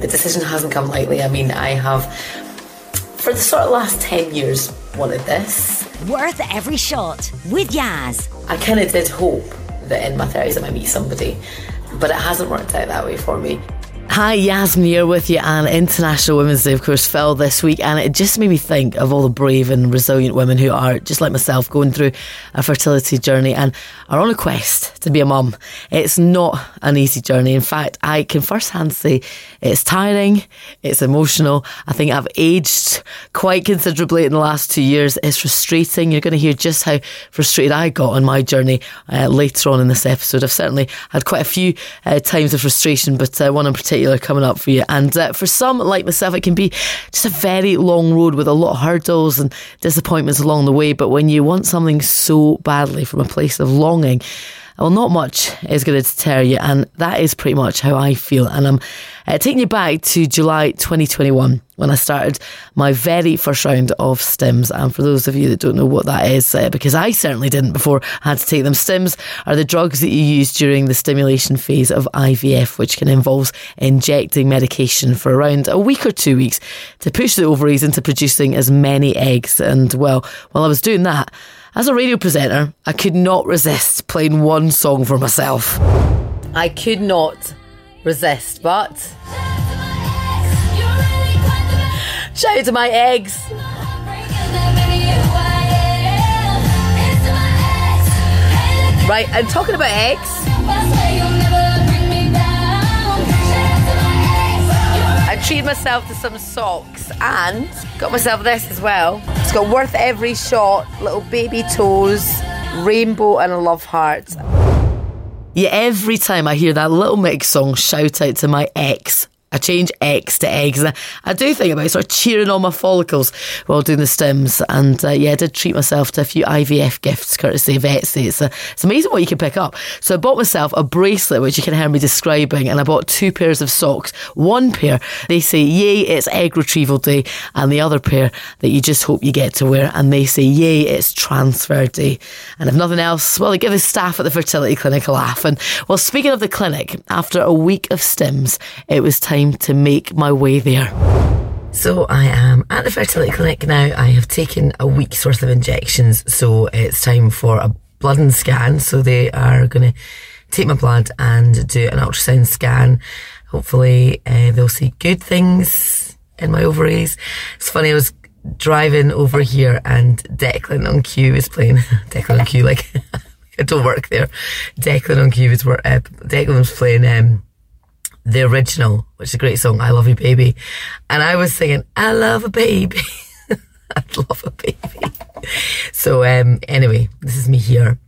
The decision hasn't come lightly. I mean, I have, for the sort of last 10 years, wanted this. Worth every shot with Yazz. I kind of did hope that in my 30s I might meet somebody, but it hasn't worked out that way for me. Hi, Yasmin here with you. And International Women's Day, of course, fell this week. And it just made me think of all the brave and resilient women who are, just like myself, going through a fertility journey and are on a quest to be a mum. It's not an easy journey. In fact, I can firsthand say it's tiring, it's emotional. I think I've aged quite considerably in the last two years. It's frustrating. You're going to hear just how frustrated I got on my journey uh, later on in this episode. I've certainly had quite a few uh, times of frustration, but uh, one in particular particular coming up for you. And uh, for some, like myself, it can be just a very long road with a lot of hurdles and disappointments along the way. But when you want something so badly from a place of longing, well, not much is going to deter you. And that is pretty much how I feel. And I'm uh, taking you back to July 2021 when I started my very first round of stims. And for those of you that don't know what that is, uh, because I certainly didn't before I had to take them, stims are the drugs that you use during the stimulation phase of IVF, which can involve injecting medication for around a week or two weeks to push the ovaries into producing as many eggs. And well, while I was doing that, as a radio presenter, I could not resist playing one song for myself. I could not resist, but. Shout out to my eggs. Right, and talking about eggs. I treated myself to some socks and got myself this as well. It's got worth every shot, little baby toes, rainbow, and a love heart. Yeah, every time I hear that Little Mix song, shout out to my ex I change X to eggs. And I do think about sort of cheering on my follicles while doing the stims. And uh, yeah, I did treat myself to a few IVF gifts courtesy of Etsy. It's, uh, it's amazing what you can pick up. So I bought myself a bracelet, which you can hear me describing, and I bought two pairs of socks. One pair, they say, yay, it's egg retrieval day. And the other pair that you just hope you get to wear, and they say, yay, it's transfer day. And if nothing else, well, they give the staff at the fertility clinic a laugh. And well, speaking of the clinic, after a week of stims, it was time time to make my way there. So I am at the fertility clinic now. I have taken a week's worth of injections, so it's time for a blood and scan. So they are going to take my blood and do an ultrasound scan. Hopefully, uh, they'll see good things in my ovaries. It's funny. I was driving over here and Declan on Q is playing. Declan on Q, like I don't work there. Declan on Q is where uh, was playing. Um, the original, which is a great song, I Love You Baby. And I was singing, I love a baby. I love a baby. So, um, anyway, this is me here.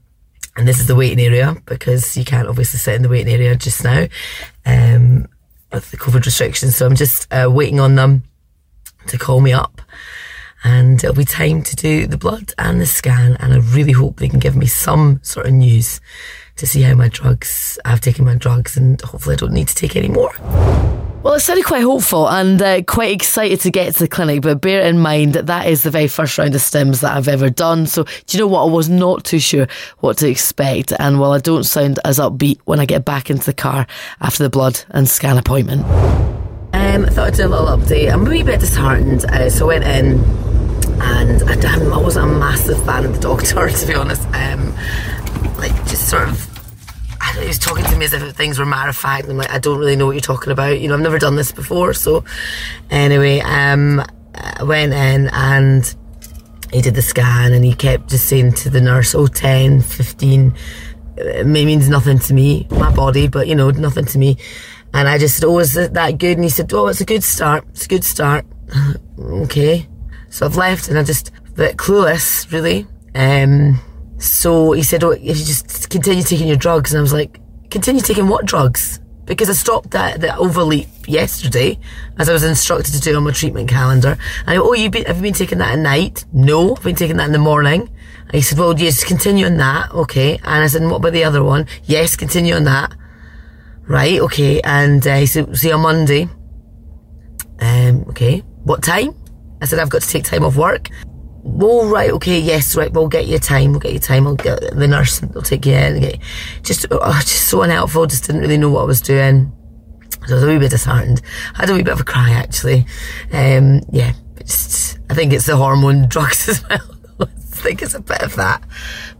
And this is the waiting area because you can't obviously sit in the waiting area just now um, with the COVID restrictions. So I'm just uh, waiting on them to call me up and it'll be time to do the blood and the scan. And I really hope they can give me some sort of news to see how my drugs, I've taken my drugs and hopefully I don't need to take any more. Well, it sounded quite hopeful and uh, quite excited to get to the clinic, but bear in mind that that is the very first round of stims that I've ever done. So, do you know what? I was not too sure what to expect. And while I don't sound as upbeat when I get back into the car after the blood and scan appointment. Um, I thought I'd do a little update. I'm a wee bit disheartened. Uh, so I went in and I, I wasn't a massive fan of the doctor, to be honest. Um, like, just sort of he was talking to me as if things were matter of fact. And I'm like, I don't really know what you're talking about. You know, I've never done this before. So, anyway, um, I went in and he did the scan and he kept just saying to the nurse, oh, 10, 15. It means nothing to me, my body, but you know, nothing to me. And I just said, oh, is it that good? And he said, oh, it's a good start. It's a good start. okay. So I've left and I just, a bit clueless, really. Um, so he said, oh, if you just continue taking your drugs. And I was like, continue taking what drugs? Because I stopped that, the Ovaleap yesterday, as I was instructed to do on my treatment calendar. And I, oh, you been, have you been taking that at night? No, I've been taking that in the morning. And he said, well, yes, continue on that. Okay. And I said, what about the other one? Yes, continue on that. Right. Okay. And uh, he said, see you on Monday. Um, okay. What time? I said, I've got to take time off work. Oh, right, okay, yes, right, we'll get you time, we'll get you time, I'll get the nurse, they'll take you in. Get, just, oh, just so unhelpful, just didn't really know what I was doing. So I was a wee bit disheartened. I had a wee bit of a cry actually. Um, yeah, just, I think it's the hormone drugs as well. I think it's a bit of that.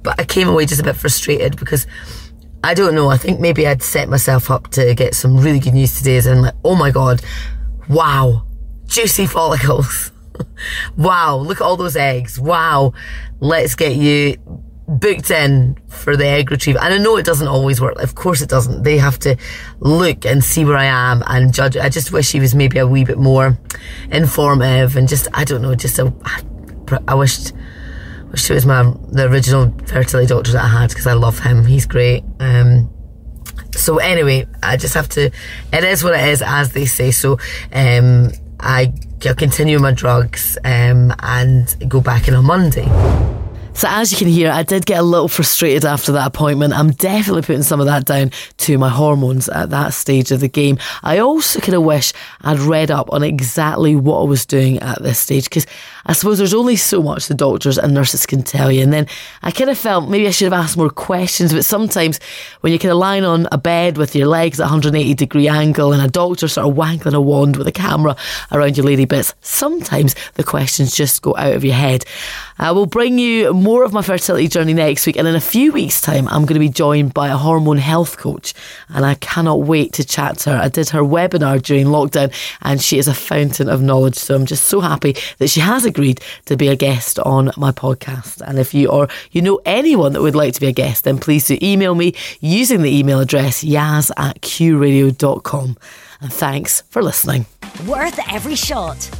But I came away just a bit frustrated because I don't know. I think maybe I'd set myself up to get some really good news today. And like, oh my god, wow, juicy follicles. wow, look at all those eggs. Wow, let's get you booked in for the egg retrieve. And I know it doesn't always work. Of course it doesn't. They have to look and see where I am and judge. I just wish he was maybe a wee bit more informative and just, I don't know, just a, I wished, wish it was my, the original fertility doctor that I had because I love him. He's great. Um, so anyway, I just have to, it is what it is, as they say. So, um, I, I'll continue my drugs, um, and go back in on Monday. So, as you can hear, I did get a little frustrated after that appointment. I'm definitely putting some of that down to my hormones at that stage of the game. I also kind of wish I'd read up on exactly what I was doing at this stage because I suppose there's only so much the doctors and nurses can tell you. And then I kind of felt maybe I should have asked more questions. But sometimes when you're kind of lying on a bed with your legs at 180 degree angle and a doctor sort of waggling a wand with a camera around your lady bits, sometimes the questions just go out of your head. I will bring you more of my fertility journey next week, and in a few weeks' time, I'm going to be joined by a hormone health coach, and I cannot wait to chat to her. I did her webinar during lockdown, and she is a fountain of knowledge. So I'm just so happy that she has agreed to be a guest on my podcast. And if you or you know anyone that would like to be a guest, then please do email me using the email address yaz at qradio.com. And thanks for listening. Worth every shot